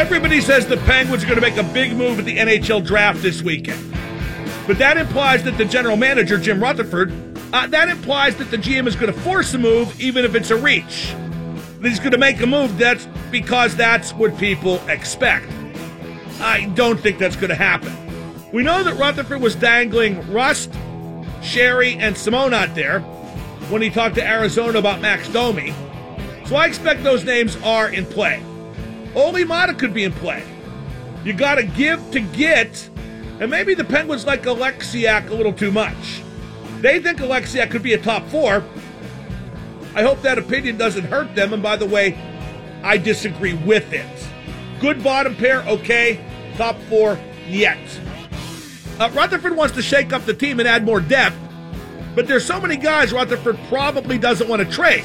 Everybody says the Penguins are going to make a big move at the NHL draft this weekend. But that implies that the general manager, Jim Rutherford, uh, that implies that the GM is going to force a move, even if it's a reach. He's going to make a move. That's because that's what people expect. I don't think that's going to happen. We know that Rutherford was dangling Rust, Sheary, and Simon out there when he talked to Arizona about Max Domi. So I expect those names are in play. Olli Maatta could be in play. You got to give to get, and maybe the Penguins like Oleksiak a little too much. They think Oleksiak could be a top four. I hope that opinion doesn't hurt them. And by the way, I disagree with it. Good bottom pair, okay. Top four, yet. Uh, Rutherford wants to shake up the team and add more depth, but there's so many guys Rutherford probably doesn't want to trade.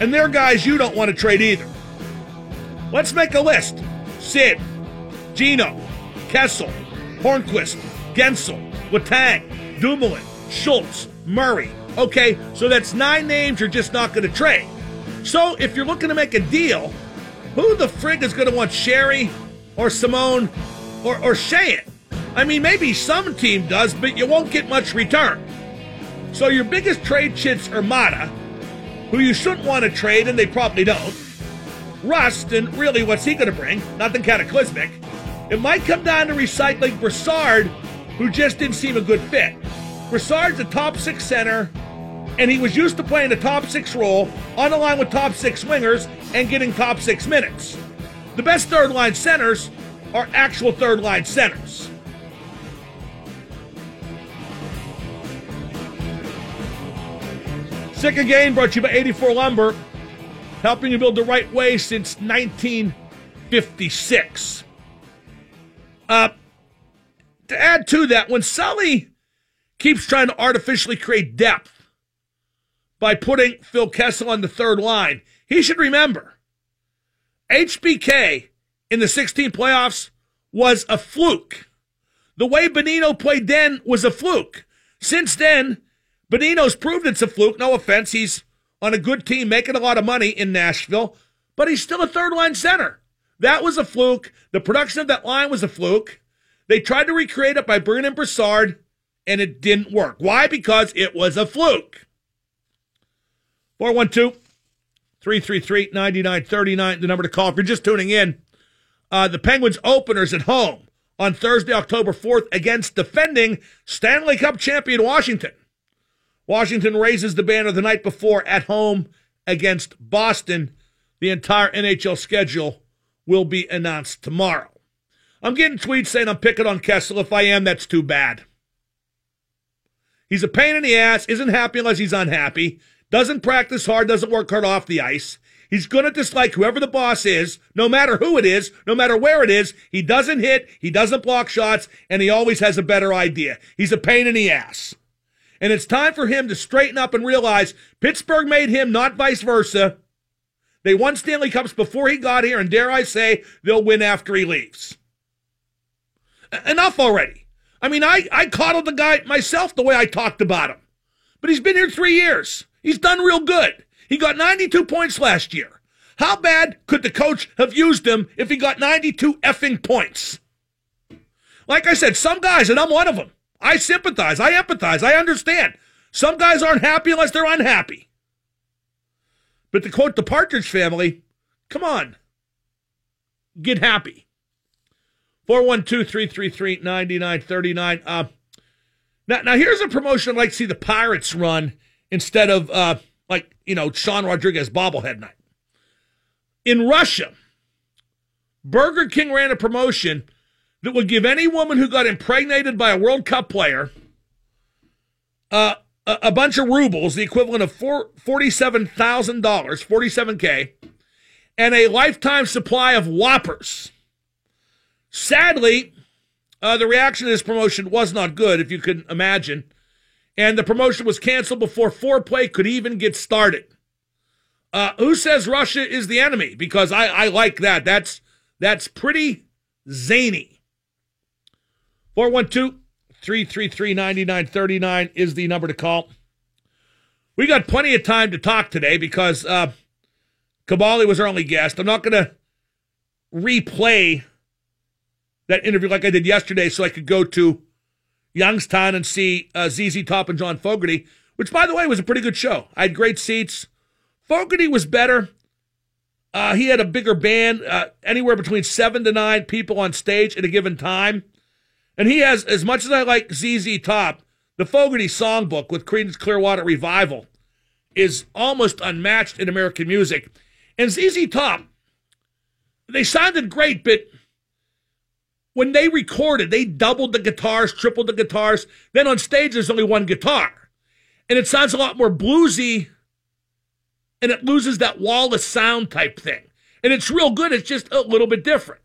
And they're guys you don't want to trade either. Let's make a list. Sid, Gino, Kessel, Hornqvist, Guentzel, Letang, Dumoulin, Schultz, Murray. Okay, so that's nine names you're just not going to trade. So if you're looking to make a deal, who the frig is going to want Sheary or Simone or, or Sheahan? I mean, maybe some team does, but you won't get much return. So your biggest trade chits are Maatta, who you shouldn't want to trade, and they probably don't. Rust, and really, what's he going to bring? Nothing cataclysmic. It might come down to recycling Brassard, who just didn't seem a good fit. Brassard's a top six center, and he was used to playing the top six role on the line with top six wingers and getting top six minutes. The best third line centers are actual third line centers. Sick again brought to you by 84 Lumber helping you build the right way since 1956. Uh, to add to that, when Sully keeps trying to artificially create depth by putting Phil Kessel on the third line, he should remember HBK in the 16 playoffs was a fluke. The way Bonino played then was a fluke. Since then, Bonino's proved it's a fluke. No offense. He's on a good team, making a lot of money in Nashville, but he's still a third line center. That was a fluke. The production of that line was a fluke. They tried to recreate it by bringing in Brassard, and it didn't work. Why? Because it was a fluke. 412 333 9939, the number to call. If you're just tuning in, uh, the Penguins openers at home on Thursday, October 4th against defending Stanley Cup champion Washington. Washington raises the banner the night before at home against Boston. The entire NHL schedule will be announced tomorrow. I'm getting tweets saying I'm picking on Kessel. If I am, that's too bad. He's a pain in the ass, isn't happy unless he's unhappy, doesn't practice hard, doesn't work hard off the ice. He's going to dislike whoever the boss is, no matter who it is, no matter where it is. He doesn't hit, he doesn't block shots, and he always has a better idea. He's a pain in the ass. And it's time for him to straighten up and realize Pittsburgh made him, not vice versa. They won Stanley Cups before he got here, and dare I say, they'll win after he leaves. Enough already. I mean, I, I coddled the guy myself the way I talked about him. But he's been here three years. He's done real good. He got 92 points last year. How bad could the coach have used him if he got 92 effing points? Like I said, some guys, and I'm one of them, I sympathize. I empathize. I understand. Some guys aren't happy unless they're unhappy. But to quote the Partridge family, come on, get happy. 412 333 9939. Uh, now, now, here's a promotion I'd like to see the Pirates run instead of, uh, like, you know, Sean Rodriguez bobblehead night. In Russia, Burger King ran a promotion that would give any woman who got impregnated by a World Cup player uh, a, bunch of rubles, the equivalent of four, $47,000, 47K, and a lifetime supply of Whoppers. Sadly, uh, the reaction to this promotion was not good, if you can imagine. And the promotion was canceled before foreplay could even get started. Uh, who says Russia is the enemy? Because I, I like that. That's that's pretty zany. 412 333 9939 is the number to call. We got plenty of time to talk today because uh, Kabali was our only guest. I'm not going to replay that interview like I did yesterday so I could go to Youngstown and see uh, ZZ Top and John Fogerty, which, by the way, was a pretty good show. I had great seats. Fogerty was better. Uh, he had a bigger band, uh, anywhere between seven to nine people on stage at a given time. And he has, as much as I like ZZ Top, the Fogerty songbook with Creedence Clearwater Revival is almost unmatched in American music. And ZZ Top, they sounded great, but when they recorded, they doubled the guitars, tripled the guitars. Then on stage, there's only one guitar. And it sounds a lot more bluesy and it loses that Wallace sound type thing. And it's real good, it's just a little bit different.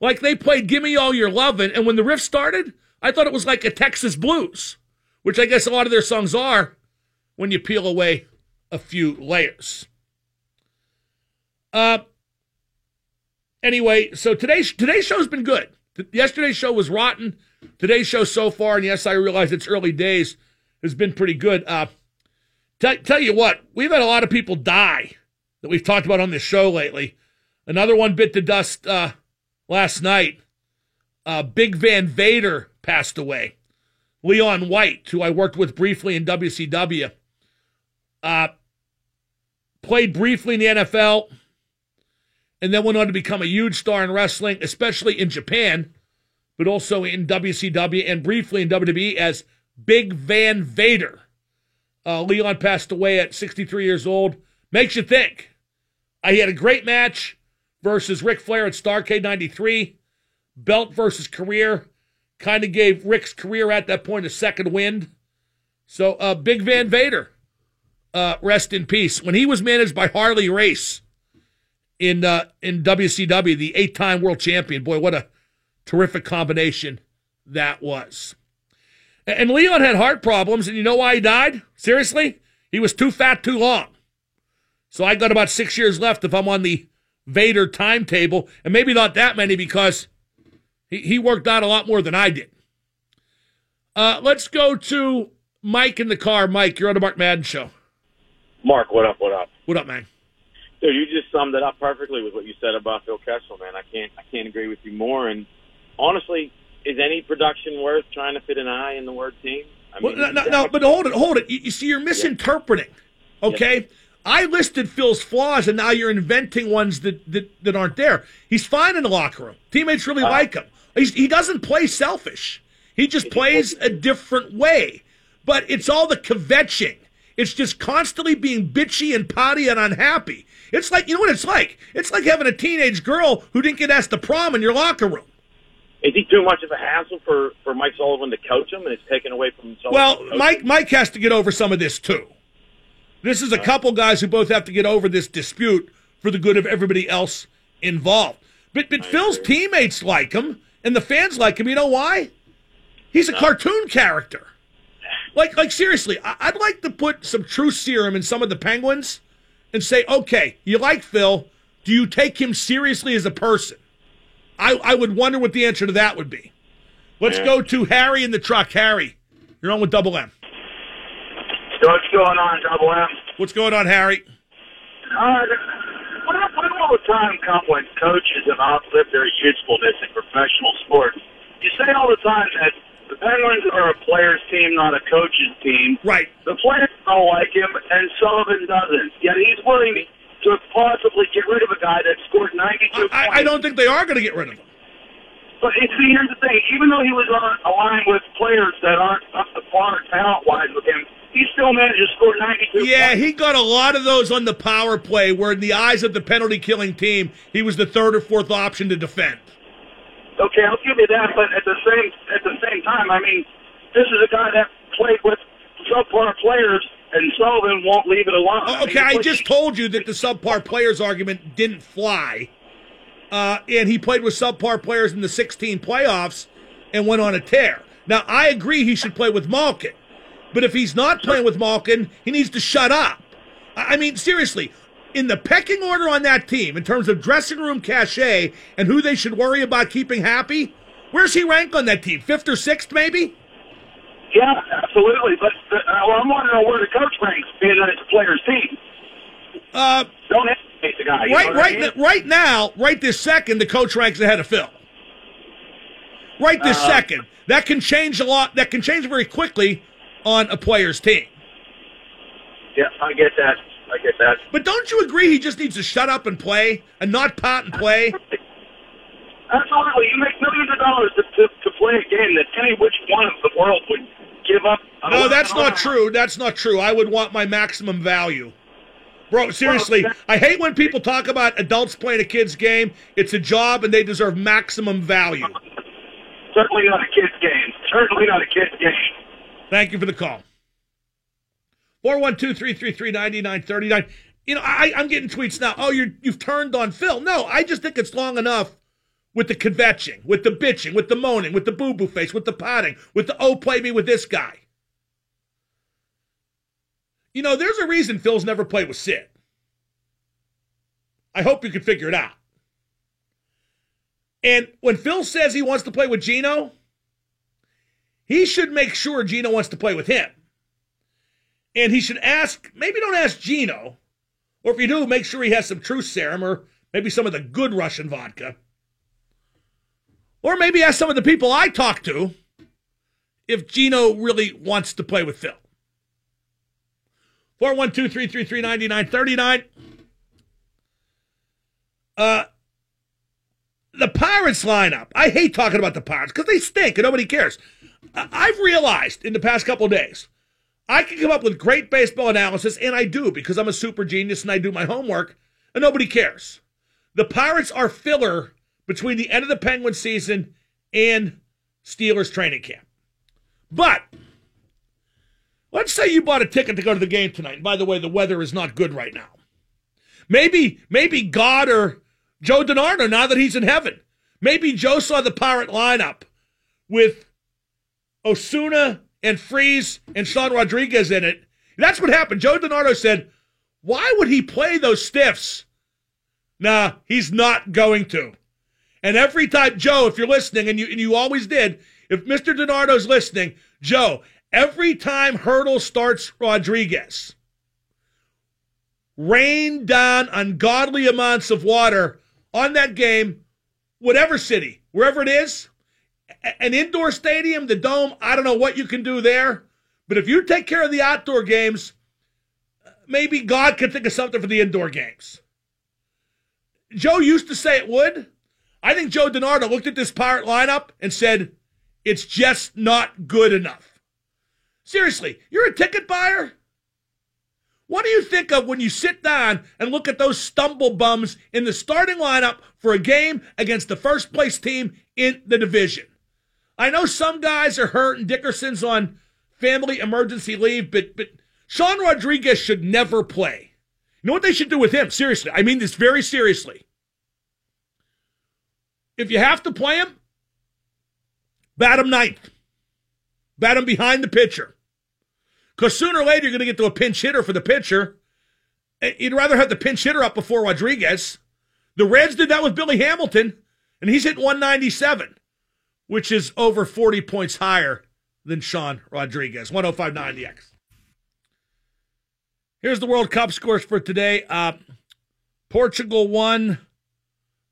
Like they played Gimme All Your Lovin', and when the riff started, I thought it was like a Texas blues, which I guess a lot of their songs are when you peel away a few layers. Uh, anyway, so today's today's show's been good. Yesterday's show was rotten. Today's show so far, and yes, I realize it's early days, has been pretty good. Uh, t- tell you what, we've had a lot of people die that we've talked about on this show lately. Another one bit the dust uh, last night. Uh, Big Van Vader passed away. Leon White, who I worked with briefly in WCW, uh, played briefly in the NFL, and then went on to become a huge star in wrestling, especially in Japan, but also in WCW and briefly in WWE as Big Van Vader. Uh, Leon passed away at 63 years old. Makes you think. Uh, he had a great match versus Ric Flair at Starcade 93. Belt versus career. Kind of gave Ric's career at that point a second wind. So, uh, Big Van Vader, uh, rest in peace. When he was managed by Harley Race, in uh, in WCW, the eight time world champion. Boy, what a terrific combination that was. And Leon had heart problems, and you know why he died? Seriously? He was too fat too long. So I got about six years left if I'm on the Vader timetable, and maybe not that many because he, he worked out a lot more than I did. Uh, let's go to Mike in the car. Mike, you're on the Mark Madden show. Mark, what up? What up? What up, man? Dude, you just summed it up perfectly with what you said about Phil Kessel, man. I can't I can't agree with you more. And honestly, is any production worth trying to fit an eye in the word team? I mean, well, no, no, no, but hold it, hold it. You, you see, you're misinterpreting. Okay, I listed Phil's flaws, and now you're inventing ones that that, that aren't there. He's fine in the locker room. Teammates really uh, like him. He's, he doesn't play selfish. He just plays a different way. But it's all the kvetching. It's just constantly being bitchy and potty and unhappy. It's like, you know what it's like? It's like having a teenage girl who didn't get asked to prom in your locker room. Is he too much of a hassle for, for Mike Sullivan to coach him and it's taken away from Sullivan? Well, Mike Mike has to get over some of this too. This is a couple guys who both have to get over this dispute for the good of everybody else involved. But but Phil's agree. teammates like him and the fans like him. You know why? He's a cartoon character. Like like seriously, I'd like to put some truth serum in some of the Penguins and say, okay, you like Phil. Do you take him seriously as a person? I, I would wonder what the answer to that would be. Let's yeah. go to Harry in the truck. Harry, you're on with Double M. What's going on, Double M? What's going on, Harry? Uh, what, what will the time come when coaches have outlived their usefulness in professional sports? You say all the time that the Penguins are a player's team, not a coach's team. Right. The players don't like him, and Sullivan doesn't. Yet he's willing to possibly get rid of a guy that scored 92 I, points. I don't think they are going to get rid of him. But see, here's the thing. Even though he was on a line with players that aren't up to par talent-wise with him, he still managed to score 92 Yeah, points. he got a lot of those on the power play where in the eyes of the penalty-killing team, he was the third or fourth option to defend. Okay, I'll give you that, but at the same at the same time, I mean, this is a guy that played with subpar players, and Sullivan won't leave it alone. Oh, okay, I, mean, I just told you that the subpar players argument didn't fly, uh, and he played with subpar players in the 16 playoffs and went on a tear. Now, I agree he should play with Malkin, but if he's not playing with Malkin, he needs to shut up. I mean, seriously, in the pecking order on that team in terms of dressing room cachet and who they should worry about keeping happy? Where's he rank on that team? Fifth or sixth, maybe? Yeah, absolutely. But uh, well, I'm wondering where the coach ranks, being that it's a player's team. Uh, Don't hesitate the guy. right, right, I mean? right now, right this second, the coach ranks ahead of Phil. Right this uh, second, that can change a lot. That can change very quickly on a player's team. Yeah, I get that. I get that. But don't you agree? He just needs to shut up and play, and not pot and play. Absolutely, you make millions of dollars to, to, to play a game that any which one of the world would give up. No, that's not true. That's not true. I would want my maximum value. Bro, seriously, I hate when people talk about adults playing a kid's game. It's a job and they deserve maximum value. Certainly not a kid's game. Certainly not a kid's game. Thank you for the call. 412 333 9939. You know, I, I'm getting tweets now. Oh, you're, you've turned on Phil. No, I just think it's long enough with the kvetching, with the bitching, with the moaning, with the boo boo face, with the potting, with the oh, play me with this guy. You know, there's a reason Phil's never played with Sid. I hope you can figure it out. And when Phil says he wants to play with Gino, he should make sure Gino wants to play with him. And he should ask, maybe don't ask Gino, or if you do, make sure he has some truth serum or maybe some of the good Russian vodka. Or maybe ask some of the people I talk to if Gino really wants to play with Phil. 412 333 9939. Uh, the Pirates lineup. I hate talking about the Pirates because they stink and nobody cares. I've realized in the past couple days, I can come up with great baseball analysis, and I do because I'm a super genius and I do my homework, and nobody cares. The Pirates are filler between the end of the Penguin season and Steelers training camp. But let's say you bought a ticket to go to the game tonight. And by the way, the weather is not good right now. Maybe, maybe God or Joe DeNardo, now that he's in heaven, maybe Joe saw the pirate lineup with Osuna and Freese and Sean Rodriguez in it. That's what happened. Joe DeNardo said, Why would he play those stiffs? Nah, he's not going to. And every time, Joe, if you're listening, and you and you always did, if Mr. DeNardo's listening, Joe, every time Hurdle starts Rodriguez, rain down ungodly amounts of water on that game, whatever city, wherever it is, an indoor stadium, the dome, I don't know what you can do there. But if you take care of the outdoor games, maybe God can think of something for the indoor games. Joe used to say it would. I think Joe DeNardo looked at this Pirate lineup and said, it's just not good enough. Seriously, you're a ticket buyer? What do you think of when you sit down and look at those stumble bums in the starting lineup for a game against the first place team in the division? I know some guys are hurt and Dickerson's on family emergency leave, but but Sean Rodriguez should never play. You know what they should do with him? Seriously, I mean this very seriously. If you have to play him, bat him ninth. Bat him behind the pitcher. Because sooner or later you're going to get to a pinch hitter for the pitcher. Eh, you'd rather have the pinch hitter up before Rodriguez. The Reds did that with Billy Hamilton, and he's hitting 197, which is over 40 points higher than Sean Rodriguez. 105.9 the X. Here's the World Cup scores for today. Uh, Portugal won.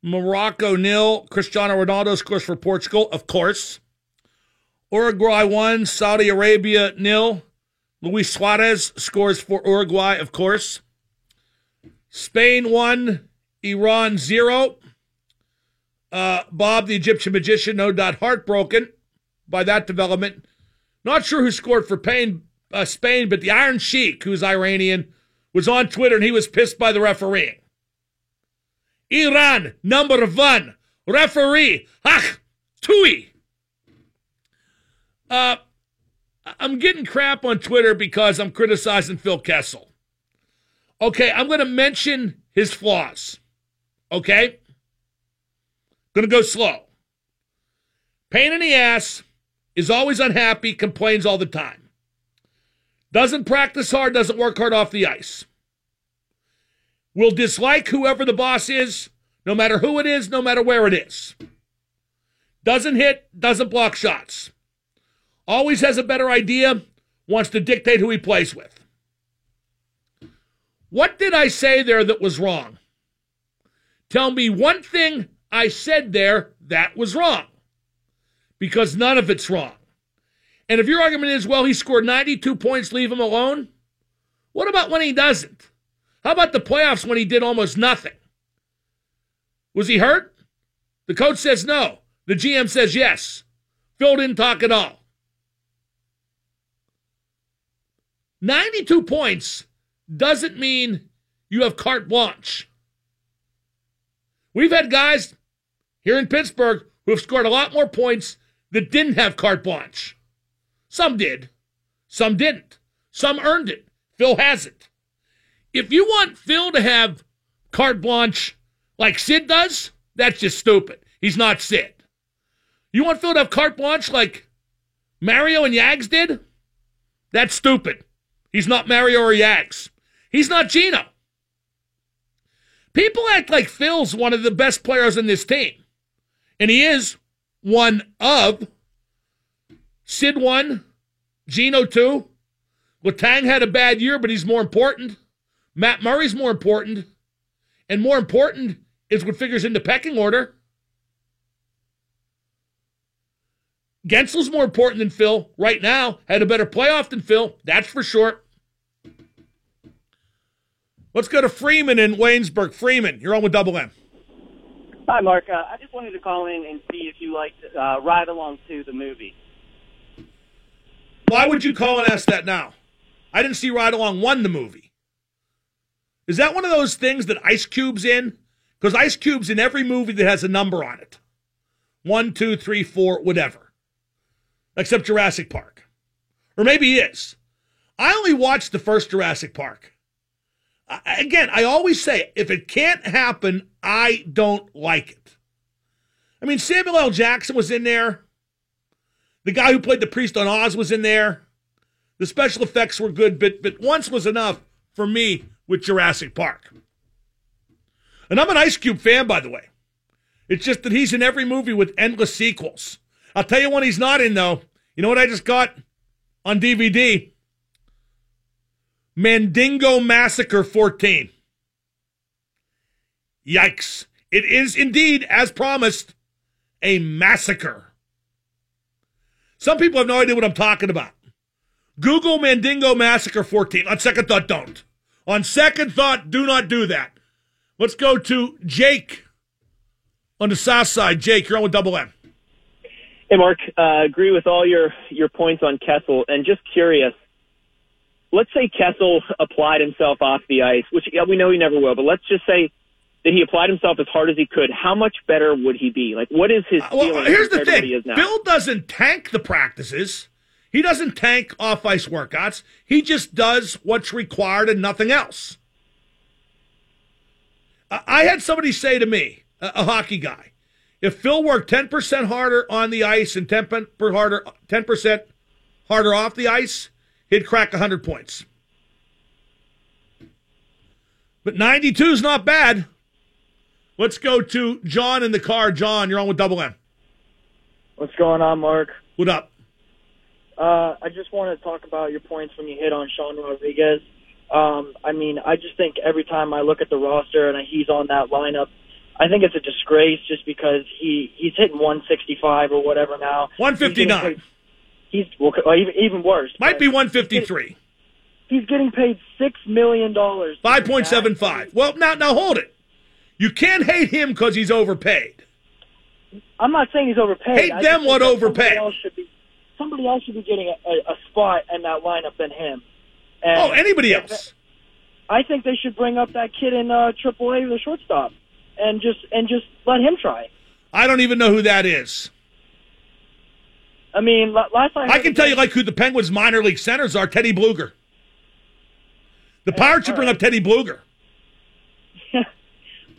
Morocco nil. Cristiano Ronaldo scores for Portugal, of course. Uruguay one. Saudi Arabia nil. Luis Suarez scores for Uruguay, of course. Spain one. Iran zero. Uh, Bob, the Egyptian magician, no doubt heartbroken by that development. Not sure who scored for Spain, uh, Spain, but the Iron Sheik, who's Iranian, was on Twitter and he was pissed by the refereeing. Iran, number one. Referee, Ach, Tui. Uh, I'm getting crap on Twitter because I'm criticizing Phil Kessel. Okay, I'm going to mention his flaws. Okay? Going to go slow. Pain in the ass, is always unhappy, complains all the time. Doesn't practice hard, doesn't work hard off the ice will dislike whoever the boss is, no matter who it is, no matter where it is. Doesn't hit, doesn't block shots. Always has a better idea, wants to dictate who he plays with. What did I say there that was wrong? Tell me one thing I said there that was wrong. Because none of it's wrong. And if your argument is, well, he scored 92 points, leave him alone, what about when he doesn't? How about the playoffs when he did almost nothing? Was he hurt? The coach says no. The GM says yes. Phil didn't talk at all. 92 points doesn't mean you have carte blanche. We've had guys here in Pittsburgh who have scored a lot more points that didn't have carte blanche. Some did, some didn't. Some earned it. Phil hasn't. If you want Phil to have carte blanche like Sid does, that's just stupid. He's not Sid. You want Phil to have carte blanche like Mario and Yags did? That's stupid. He's not Mario or Yags. He's not Gino. People act like Phil's one of the best players in this team. And he is one of Sid one, Gino two. Letang had a bad year, but he's more important. Matt Murray's more important. And more important is what figures into pecking order. Guentzel's more important than Phil right now. Had a better playoff than Phil, that's for sure. Let's go to Freeman in Waynesburg. Freeman, you're on with Double M. Hi, Mark. Uh, I just wanted to call in and see if you liked uh, Ride Along to the movie. Why would you call and ask that now? I didn't see Ride Along 1, the movie. Is that one of those things that Ice Cube's in? Because Ice Cube's in every movie that has a number on it. One, two, three, four, whatever. Except Jurassic Park. Or maybe he is. I only watched the first Jurassic Park. Again, I always say, if it can't happen, I don't like it. I mean, Samuel L. Jackson was in there. The guy who played the priest on Oz was in there. The special effects were good, but but once was enough for me with Jurassic Park. And I'm an Ice Cube fan, by the way. It's just that he's in every movie with endless sequels. I'll tell you when he's not in, though. You know what I just got on DVD? Mandingo Massacre 14. Yikes. It is indeed, as promised, a massacre. Some people have no idea what I'm talking about. Google Mandingo Massacre 14. On second thought, don't. On second thought, do not do that. Let's go to Jake on the south side. Jake, you're on with Double M. Hey, Mark. Uh, agree with all your, your points on Kessel. And just curious, let's say Kessel applied himself off the ice, which yeah, we know he never will, but let's just say that he applied himself as hard as he could. How much better would he be? Like, what is his? Uh, well, here's the thing: Bill doesn't tank the practices. He doesn't tank off ice workouts. He just does what's required and nothing else. I had somebody say to me, a hockey guy, if Phil worked 10% harder on the ice and 10% harder, 10% harder off the ice, he'd crack 100 points. But 92 is not bad. Let's go to John in the car. John, you're on with Double M. What's going on, Mark? What up? Uh, I just want to talk about your points when you hit on Sean Rodriguez. Um, I mean, I just think every time I look at the roster and he's on that lineup, I think it's a disgrace just because he he's hitting 165 or whatever now. 159 he's well, even even worse. Might be one fifty three. He's getting paid six million dollars. Five point seven five. Well, now now hold it. You can't hate him because he's overpaid. I'm not saying he's overpaid. Hate I them what overpaid. Somebody else should be, somebody else should be getting a, a, a spot in that lineup than him. And oh, anybody else? I think they should bring up that kid in uh, AAA, the shortstop, and just and just let him try. I don't even know who that is. I mean, last time I can tell you like who the Penguins minor league centers are: Teddy Blueger. The uh, Pirates should bring uh, up Teddy Blueger.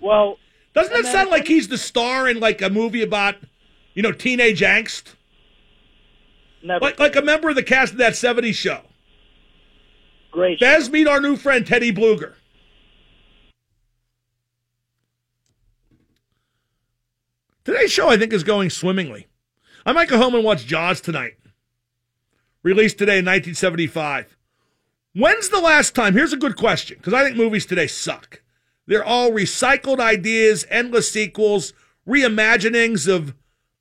well, doesn't that sound like he's the star in like a movie about, you know, teenage angst? Never. Like, like a member of the cast of that '70s show. Great. Bez, meet our new friend Teddy Blueger. Today's show, I think, is going swimmingly. I might go home and watch Jaws tonight. Released today in 1975. When's the last time? Here's a good question because I think movies today suck. They're all recycled ideas, endless sequels, reimaginings of,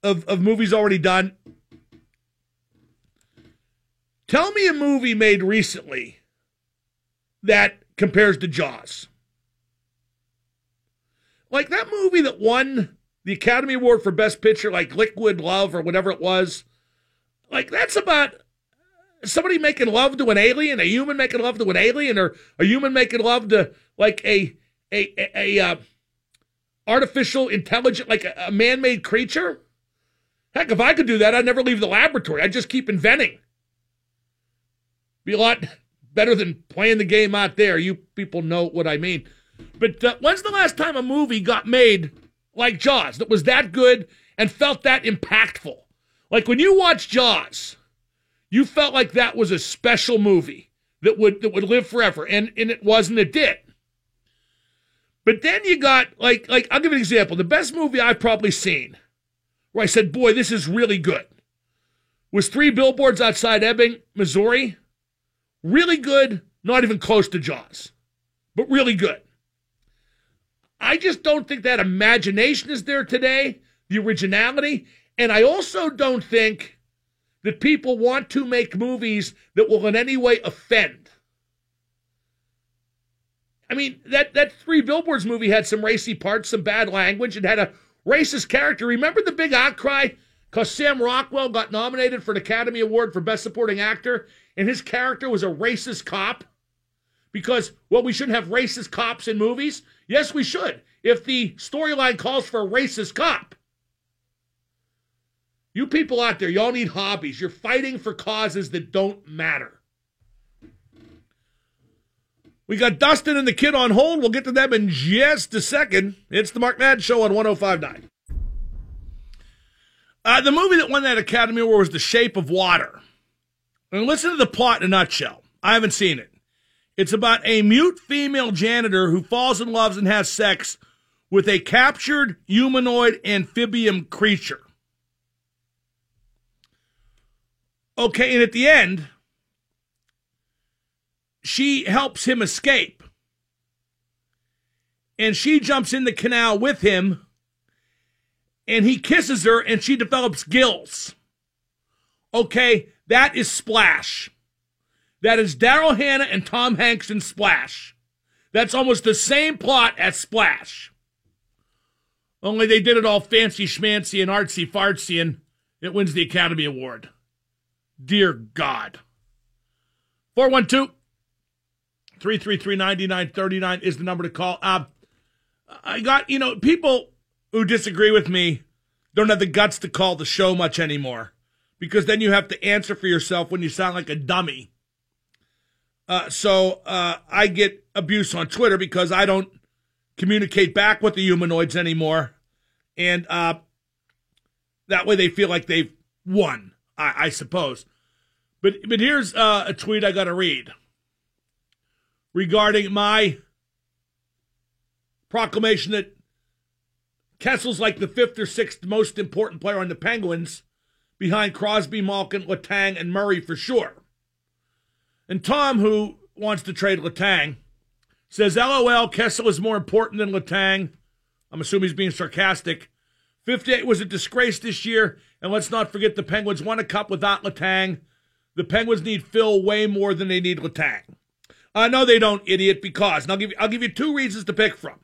of, of movies already done. Tell me a movie made recently that compares to Jaws. Like that movie that won the Academy Award for Best Picture, like Liquid Love or whatever it was. Like that's about somebody making love to an alien, a human making love to an alien, or a human making love to like a a a, a uh, artificial intelligent, like a, a man-made creature. Heck, if I could do that, I'd never leave the laboratory. I'd just keep inventing. Be a lot better than playing the game out there. You people know what I mean. But uh, when's the last time a movie got made like Jaws that was that good and felt that impactful? Like when you watch Jaws, you felt like that was a special movie that would that would live forever, and and it wasn't. It did. But then you got like like I'll give an example. The best movie I've probably seen, where I said, "Boy, this is really good," was Three Billboards Outside Ebbing, Missouri. Really good, not even close to Jaws, but really good. I just don't think that imagination is there today, the originality, and I also don't think that people want to make movies that will in any way offend. I mean, that, that Three Billboards movie had some racy parts, some bad language, and had a racist character. Remember the big outcry? Because Sam Rockwell got nominated for an Academy Award for Best Supporting Actor, and his character was a racist cop? Because, well, we shouldn't have racist cops in movies? Yes, we should, if the storyline calls for a racist cop. You people out there, y'all need hobbies. You're fighting for causes that don't matter. We got Dustin and the kid on hold. We'll get to them in just a second. It's the Mark Madden Show on 1059. Uh, the movie that won that Academy Award was The Shape of Water. And listen to the plot in a nutshell. I haven't seen it. It's about a mute female janitor who falls in love and has sex with a captured humanoid amphibian creature. Okay, and at the end, she helps him escape. And she jumps in the canal with him, and he kisses her, and she develops gills. Okay, that is Splash. That is Daryl Hannah and Tom Hanks in Splash. That's almost the same plot as Splash. Only they did it all fancy schmancy and artsy fartsy, and it wins the Academy Award. Dear God. 412 333 9939 is the number to call. Uh, I got, you know, people who disagree with me don't have the guts to call the show much anymore because then you have to answer for yourself when you sound like a dummy. Uh, so uh, I get abuse on Twitter because I don't communicate back with the humanoids anymore. And uh, that way they feel like they've won. I, I suppose. But but here's uh, a tweet I got to read regarding my proclamation that Kessel's like the fifth or sixth most important player on the Penguins, behind Crosby, Malkin, Letang, and Murray for sure. And Tom, who wants to trade Letang, says, "LOL, Kessel is more important than Letang. I'm assuming he's being sarcastic. 58 was a disgrace this year. And let's not forget the Penguins won a cup without Letang. The Penguins need Phil way more than they need Letang. I know they don't, idiot, because and I'll give you I'll give you two reasons to pick from.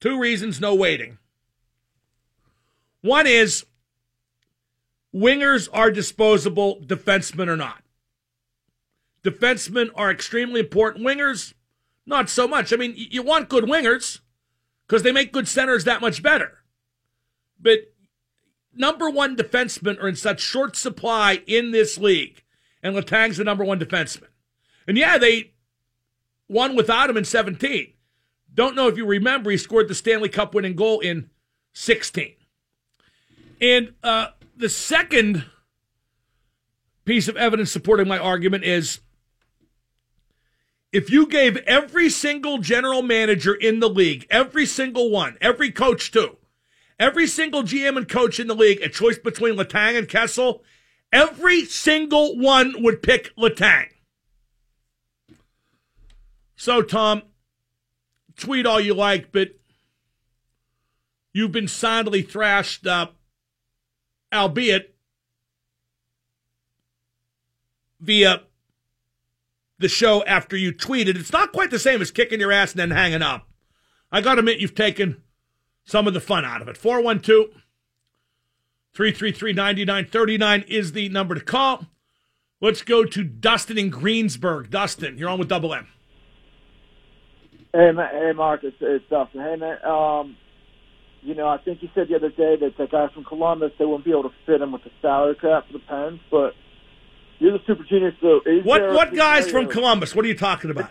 Two reasons, no waiting. One is wingers are disposable, defensemen are not. Defensemen are extremely important. Wingers, not so much. I mean, you want good wingers because they make good centers that much better. But number one defensemen are in such short supply in this league, and Letang's the number one defenseman. And yeah, they won without him in 17. Don't know if you remember, he scored the Stanley Cup winning goal in 16. And uh, the second piece of evidence supporting my argument is if you gave every single general manager in the league, every single one, every coach too, every single GM and coach in the league a choice between Letang and Kessel, every single one would pick Letang. So, Tom, tweet all you like, but you've been soundly thrashed up, albeit via the show after you tweeted. It's not quite the same as kicking your ass and then hanging up. I got to admit, you've taken some of the fun out of it. 412 333 9939 is the number to call. Let's go to Dustin in Greensburg. Dustin, you're on with Double M. Hey, hey, Mark, it's, it's Dustin. Hey, man, um, you know, I think you said the other day that the guy from Columbus, they wouldn't be able to fit him with the salary cap for the Pens, but you're the super genius, so is What what guys from Columbus? What are you talking about?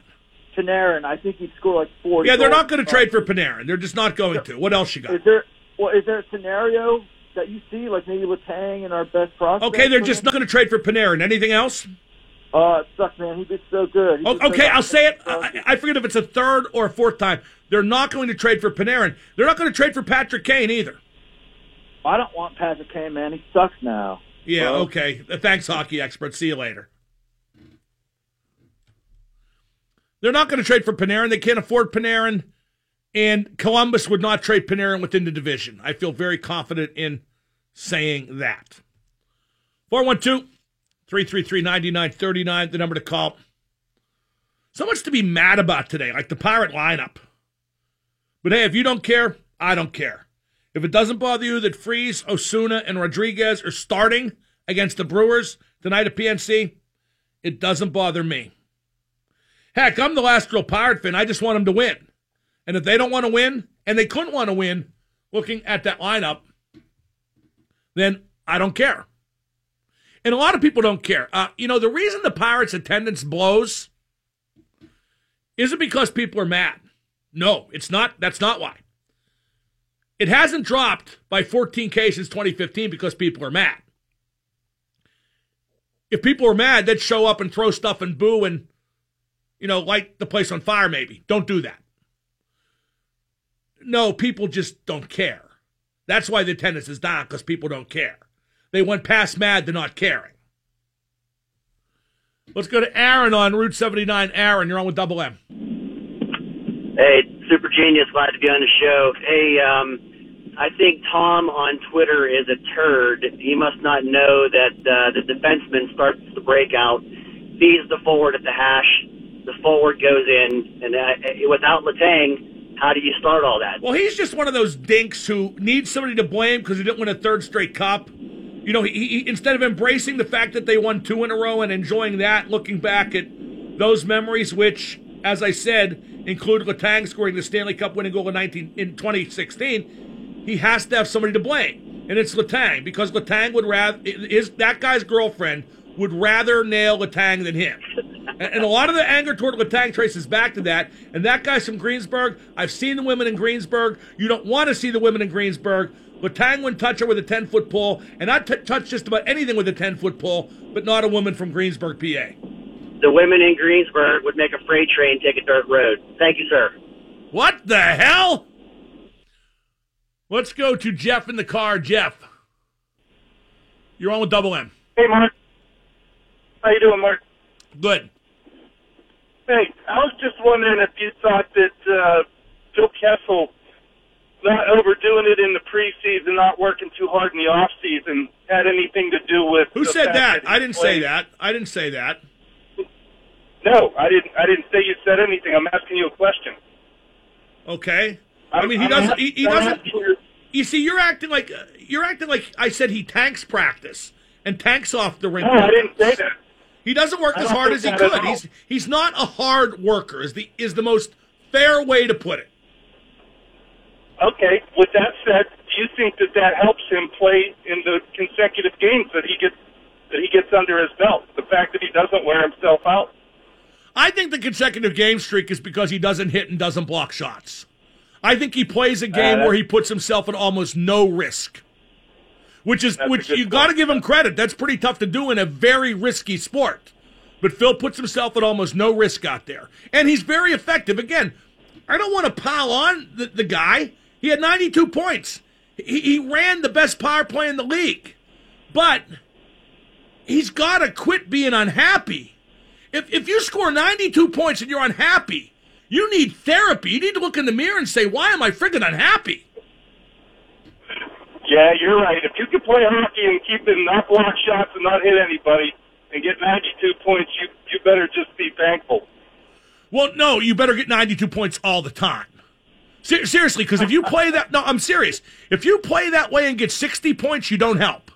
Panarin, I think he'd score like four. Yeah, they're not going to trade for Panarin. They're just not going to. What else you got? Is there, well, is there a scenario that you see, like maybe Letang and our best prospect? Okay, they're just not going to trade for Panarin. Anything else? Uh, it sucks, man. He'd be so good. He'd Okay, take I'll say it. I, I forget if it's a third or a fourth time. They're not going to trade for Panarin. They're not going to trade for Patrick Kane either. I don't want Patrick Kane, man. He sucks now. Yeah, Well- okay. Thanks, hockey expert. See you later. They're not going to trade for Panarin. They can't afford Panarin. And Columbus would not trade Panarin within the division. I feel very confident in saying that. 412 333 9939, the number to call. So much to be mad about today, like the Pirate lineup. But hey, if you don't care, I don't care. If it doesn't bother you that Freese, Osuna, and Rodriguez are starting against the Brewers tonight at PNC, it doesn't bother me. Heck, I'm the last real Pirate fan. I just want them to win. And if they don't want to win, and they couldn't want to win looking at that lineup, then I don't care. And a lot of people don't care. Uh, you know, the reason the Pirates' attendance blows isn't because people are mad. No, it's not. That's not why. It hasn't dropped by 14K since 2015 because people are mad. If people are mad, they'd show up and throw stuff and boo and, you know, light the place on fire, maybe. Don't do that. No, people just don't care. That's why the attendance is down because people don't care. They went past mad to not caring. Let's go to Aaron on Route 79. Aaron, you're on with Double M. Hey, super genius. Glad to be on the show. Hey, um, I think Tom on Twitter is a turd. He must not know that uh, the defenseman starts the breakout, feeds the forward at the hash, the forward goes in, and uh, without Letang, how do you start all that? Well, he's just one of those dinks who needs somebody to blame because he didn't win a third straight cup. You know, he, he, instead of embracing the fact that they won two in a row and enjoying that, looking back at those memories, which, as I said, include Letang scoring the Stanley Cup winning goal in 19 in 2016, he has to have somebody to blame, and it's Letang because Letang would rather is that guy's girlfriend would rather nail Letang than him. And, and a lot of the anger toward Letang traces back to that. And that guy's from Greensburg. I've seen the women in Greensburg. You don't want to see the women in Greensburg. Letang wouldn't touch her with a 10 foot pole, and I'd t- touch just about anything with a 10 foot pole, but not a woman from Greensburg, PA. The women in Greensburg would make a freight train take a dirt road. Thank you, sir. What the hell? Let's go to Jeff in the car. Jeff, you're on with Double M. Hey, Mark. How you doing, Mark? Good. Hey, I was just wondering if you thought that uh, Phil Kessel not overdoing it in the preseason, not working too hard in the off season, had anything to do with Who the said fact that? he I didn't say that. I didn't say that. No, I didn't. I didn't say you said anything. I'm asking you a question. Okay. I mean, he I'm doesn't. He, he doesn't. you- see, you're acting like uh, you're acting like I said. He tanks practice and tanks off the ring. No, I didn't say that. He doesn't work as hard as he could. He's he's not a hard worker. Is the is the most fair way to put it. Okay. With that said, do you think that that helps him play in the consecutive games that he gets that he gets under his belt? The fact that he doesn't wear himself out. I think the consecutive game streak is because he doesn't hit and doesn't block shots. I think he plays a game Uh, where he puts himself at almost no risk. Which is which you got to give him credit. That's pretty tough to do in a very risky sport. But Phil puts himself at almost no risk out there. And he's very effective. Again, I don't want to pile on the, the guy. He had 92 points. He, he ran the best power play in the league. But he's got to quit being unhappy. If, if you score 92 points and you're unhappy, You need therapy. You need to look in the mirror and say, why am I friggin' unhappy? Yeah, you're right. If you can play hockey and keep in not block shots and not hit anybody and get 92 points, you you better just be thankful. Well, no, you better get 92 points all the time. Ser- seriously, because if you play that, no, I'm serious. If you play that way and get 60 points, you don't help.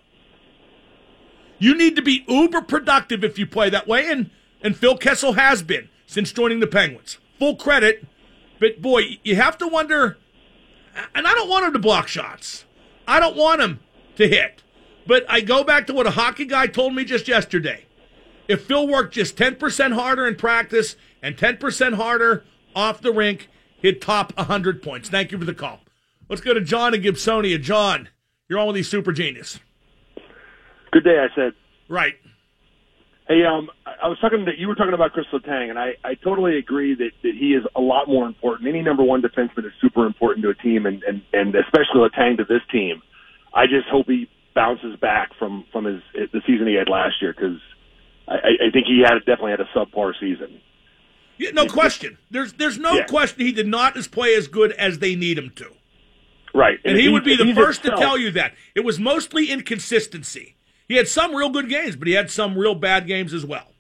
You need to be uber productive if you play that way, and, and Phil Kessel has been since joining the Penguins. Full credit, but boy, you have to wonder, and I don't want him to block shots. I don't want him to hit. But I go back to what a hockey guy told me just yesterday. If Phil worked just 10% harder in practice and 10% harder off the rink, he'd top 100 points. Thank you for the call. Let's go to John in Gibsonia. John, you're on with these super genius. Good day, I said. Right. Hey, um, I was talking that you were talking about Chris Letang, and I, I totally agree that, that he is a lot more important. Any number one defenseman is super important to a team, and, and, and especially Letang to this team. I just hope he bounces back from from his the season he had last year because I, I think he had definitely had a subpar season. Yeah, no question. There's there's no Yeah. question he did not as play as good as they need him to. Right, And he if would be the first to tell you that. It was mostly inconsistency. He had some real good games, but he had some real bad games as well.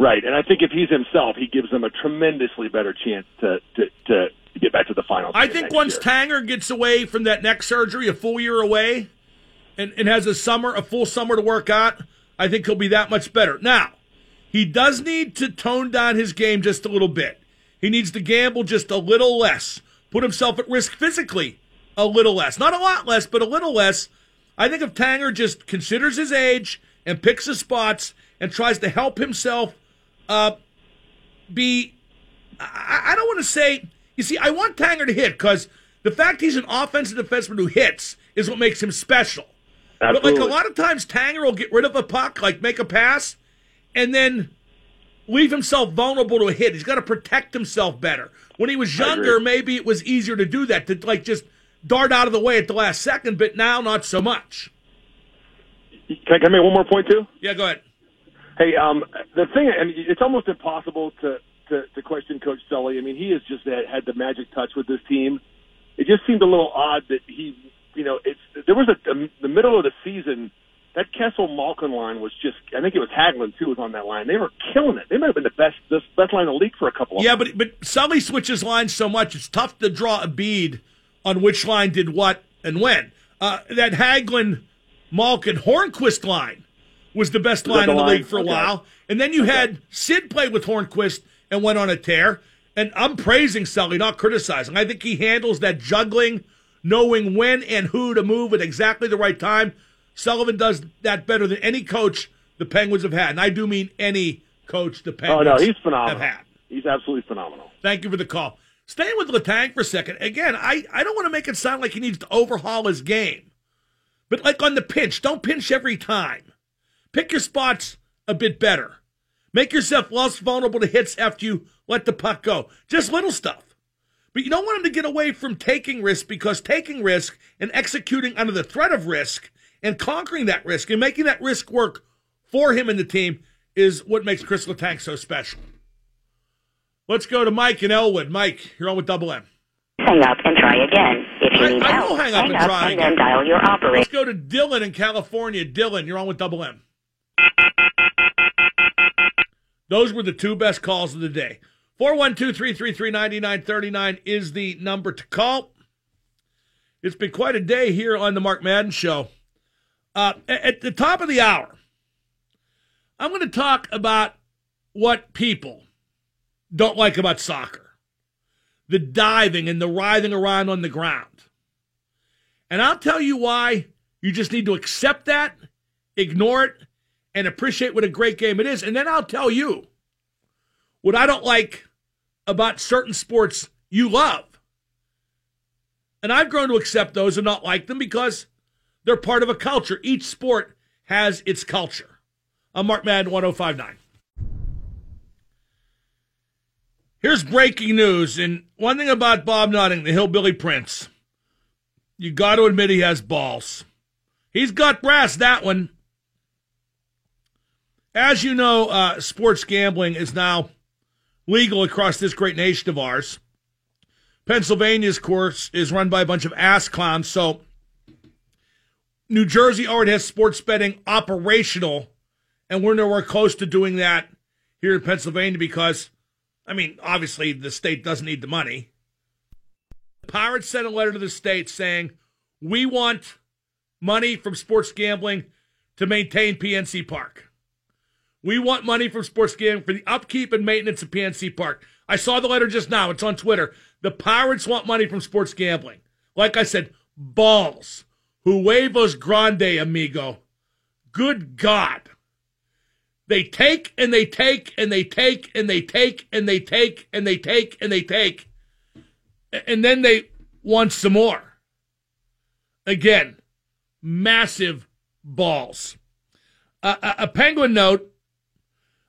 Right, and I think if he's himself, he gives them a tremendously better chance to to, to get back to the finals. I think once year. Tanger gets away from that neck surgery, a full year away, and, and has a summer, a full summer to work out, I think he'll be that much better. Now, he does need to tone down his game just a little bit. He needs to gamble just a little less, put himself at risk physically a little less. Not a lot less, but a little less. I think if Tanger just considers his age and picks his spots and tries to help himself uh, be I, I don't want to say. You see, I want Tanger to hit because the fact he's an offensive defenseman who hits is what makes him special. Absolutely. But like a lot of times, Tanger will get rid of a puck, like make a pass, and then leave himself vulnerable to a hit. He's got to protect himself better. When he was younger, maybe it was easier to do that, to like just dart out of the way at the last second. But now, not so much. Can I, can I make one more point too? Yeah, go ahead. Hey, um, the thing, and it's almost impossible to, to, to question Coach Sully. I mean, he has just had, had the magic touch with this team. It just seemed a little odd that he, you know, it's there was a the middle of the season that Kessel Malkin line was just. I think it was Hagelin too was on that line. They were killing it. They might have been the best the best line in the league for a couple. of Yeah, but but Sully switches lines so much it's tough to draw a bead on which line did what and when. Uh, that Hagelin, Malkin, Hornqvist line was the best line in the line? league for a Okay. while, and then you had Sid play with Hornqvist and went on a tear. And I'm praising Sully, not criticizing. I think he handles that juggling, knowing when and who to move at exactly the right time. Sullivan does that better than any coach the Penguins have had, and I do mean any coach the Oh Penguins no, he's have had. He's absolutely phenomenal. Thank you for the call. Staying with Letang for a second. Again, I, I don't want to make it sound like he needs to overhaul his game. But like on the pinch, don't pinch every time. Pick your spots a bit better. Make yourself less vulnerable to hits after you let the puck go. Just little stuff. But you don't want him to get away from taking risk because taking risk and executing under the threat of risk and conquering that risk and making that risk work for him and the team is what makes Chris Letang so special. Let's go to Mike in Elwood. Mike, you're on with Double M. Hang up and try again. If you I- need I help, will hang up and try and again. then dial your operator. Let's go to Dylan in California. Dylan, you're on with Double M. Those were the two best calls of the day. 412 333 9939 is the number to call. It's been quite a day here on the Mark Madden Show. Uh, at the top of the hour, I'm going to talk about what people don't like about soccer the diving and the writhing around on the ground. And I'll tell you why you just need to accept that, ignore it, and appreciate what a great game it is. And then I'll tell you what I don't like about certain sports you love. And I've grown to accept those and not like them because they're part of a culture. Each sport has its culture. I'm Mark Madden 1059. Here's breaking news. And one thing about Bob Nutting, the Hillbilly Prince, you got to admit he has balls. He's got brass, that one. As you know, uh, sports gambling is now legal across this great nation of ours. Pennsylvania's course is run by a bunch of ass clowns, so New Jersey already has sports betting operational, and we're nowhere close to doing that here in Pennsylvania because, I mean, obviously the state doesn't need the money. The Pirates sent a letter to the state saying, we want money from sports gambling to maintain PNC Park. We want money from sports gambling for the upkeep and maintenance of PNC Park. I saw the letter just now. It's on Twitter. The Pirates want money from sports gambling. Like I said, balls. Huevos grande, amigo. Good God. They take and they take and they take and they take and they take and they take and they take. And then they want some more. Again, massive balls. Uh, a, penguin note.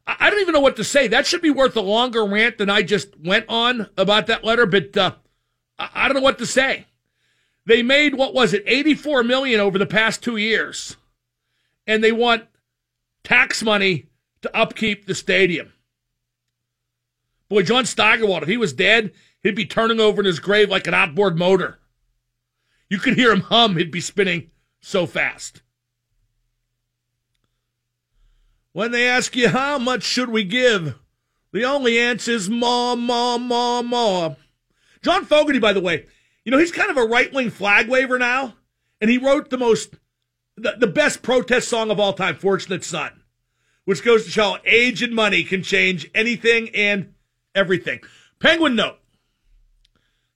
I don't even know what to say. That should be worth a longer rant than I just went on about that letter, but uh, I don't know what to say. They made what was it, 84 million over the past two years, and they want tax money to upkeep the stadium. Boy, John Steigerwald, if he was dead, he'd be turning over in his grave like an outboard motor. You could hear him hum, he'd be spinning so fast. When they ask you how much should we give, the only answer is more, more, more, more. John Fogerty, by the way, you know, he's kind of a right wing flag waver now, and he wrote the most, the, the best protest song of all time, Fortunate Son, which goes to show age and money can change anything and everything. Penguin note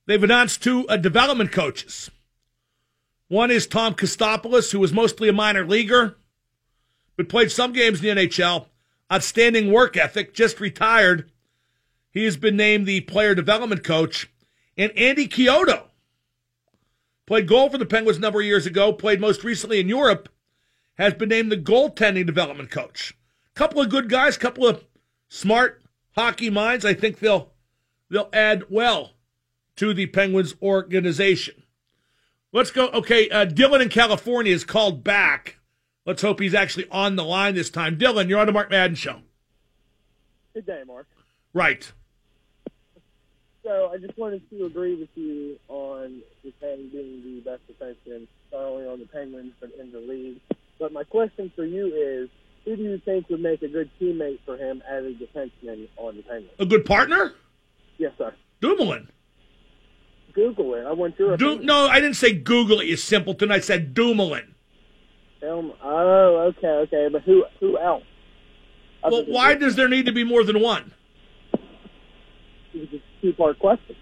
they've announced two uh, development coaches. One is Tom Kostopoulos, who was mostly a minor leaguer, but played some games in the NHL. Outstanding work ethic, just retired. He has been named the player development coach. And Andy Chiodo Played goal for the Penguins a number of years ago, played most recently in Europe, has been named the goaltending development coach. Couple of good guys, couple of smart hockey minds. I think they'll they'll add well to the Penguins organization. Let's go. Okay, uh, Dylan in California is called back. Let's hope he's actually on the line this time. Dylan, you're on the Mark Madden show. Good day, Mark. Right. So I just wanted to agree with you on Japan being the best defenseman, not only on the Penguins but in the league. But my question for you is, who do you think would make a good teammate for him as a defenseman on the Penguins? A good partner? Yes, sir. Dumoulin. Google it. I want your Do, opinion. no, I didn't say Google it, you simpleton. I said Dumoulin. Um, oh, okay, okay. But who who else? Other Well, than why does there need to be more than one? It's a two-part question.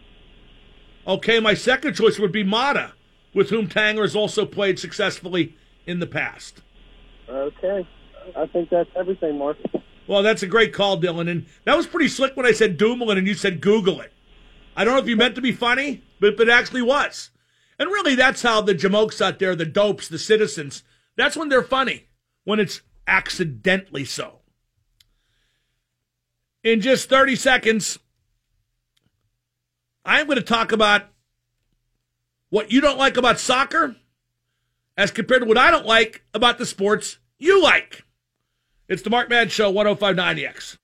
Okay, my second choice would be Maatta, with whom Tanger has also played successfully in the past. Okay. I think that's everything, Mark. Well, that's a great call, Dylan. And that was pretty slick when I said Dumoulin and you said Google it. I don't know if you meant to be funny, but, but it actually was. And really, that's how the jamokes out there, the dopes, the citizens, that's when they're funny, when it's accidentally so. In just 30 seconds, I'm going to talk about what you don't like about soccer as compared to what I don't like about the sports you like. It's the Mark Madden Show, 1059 X.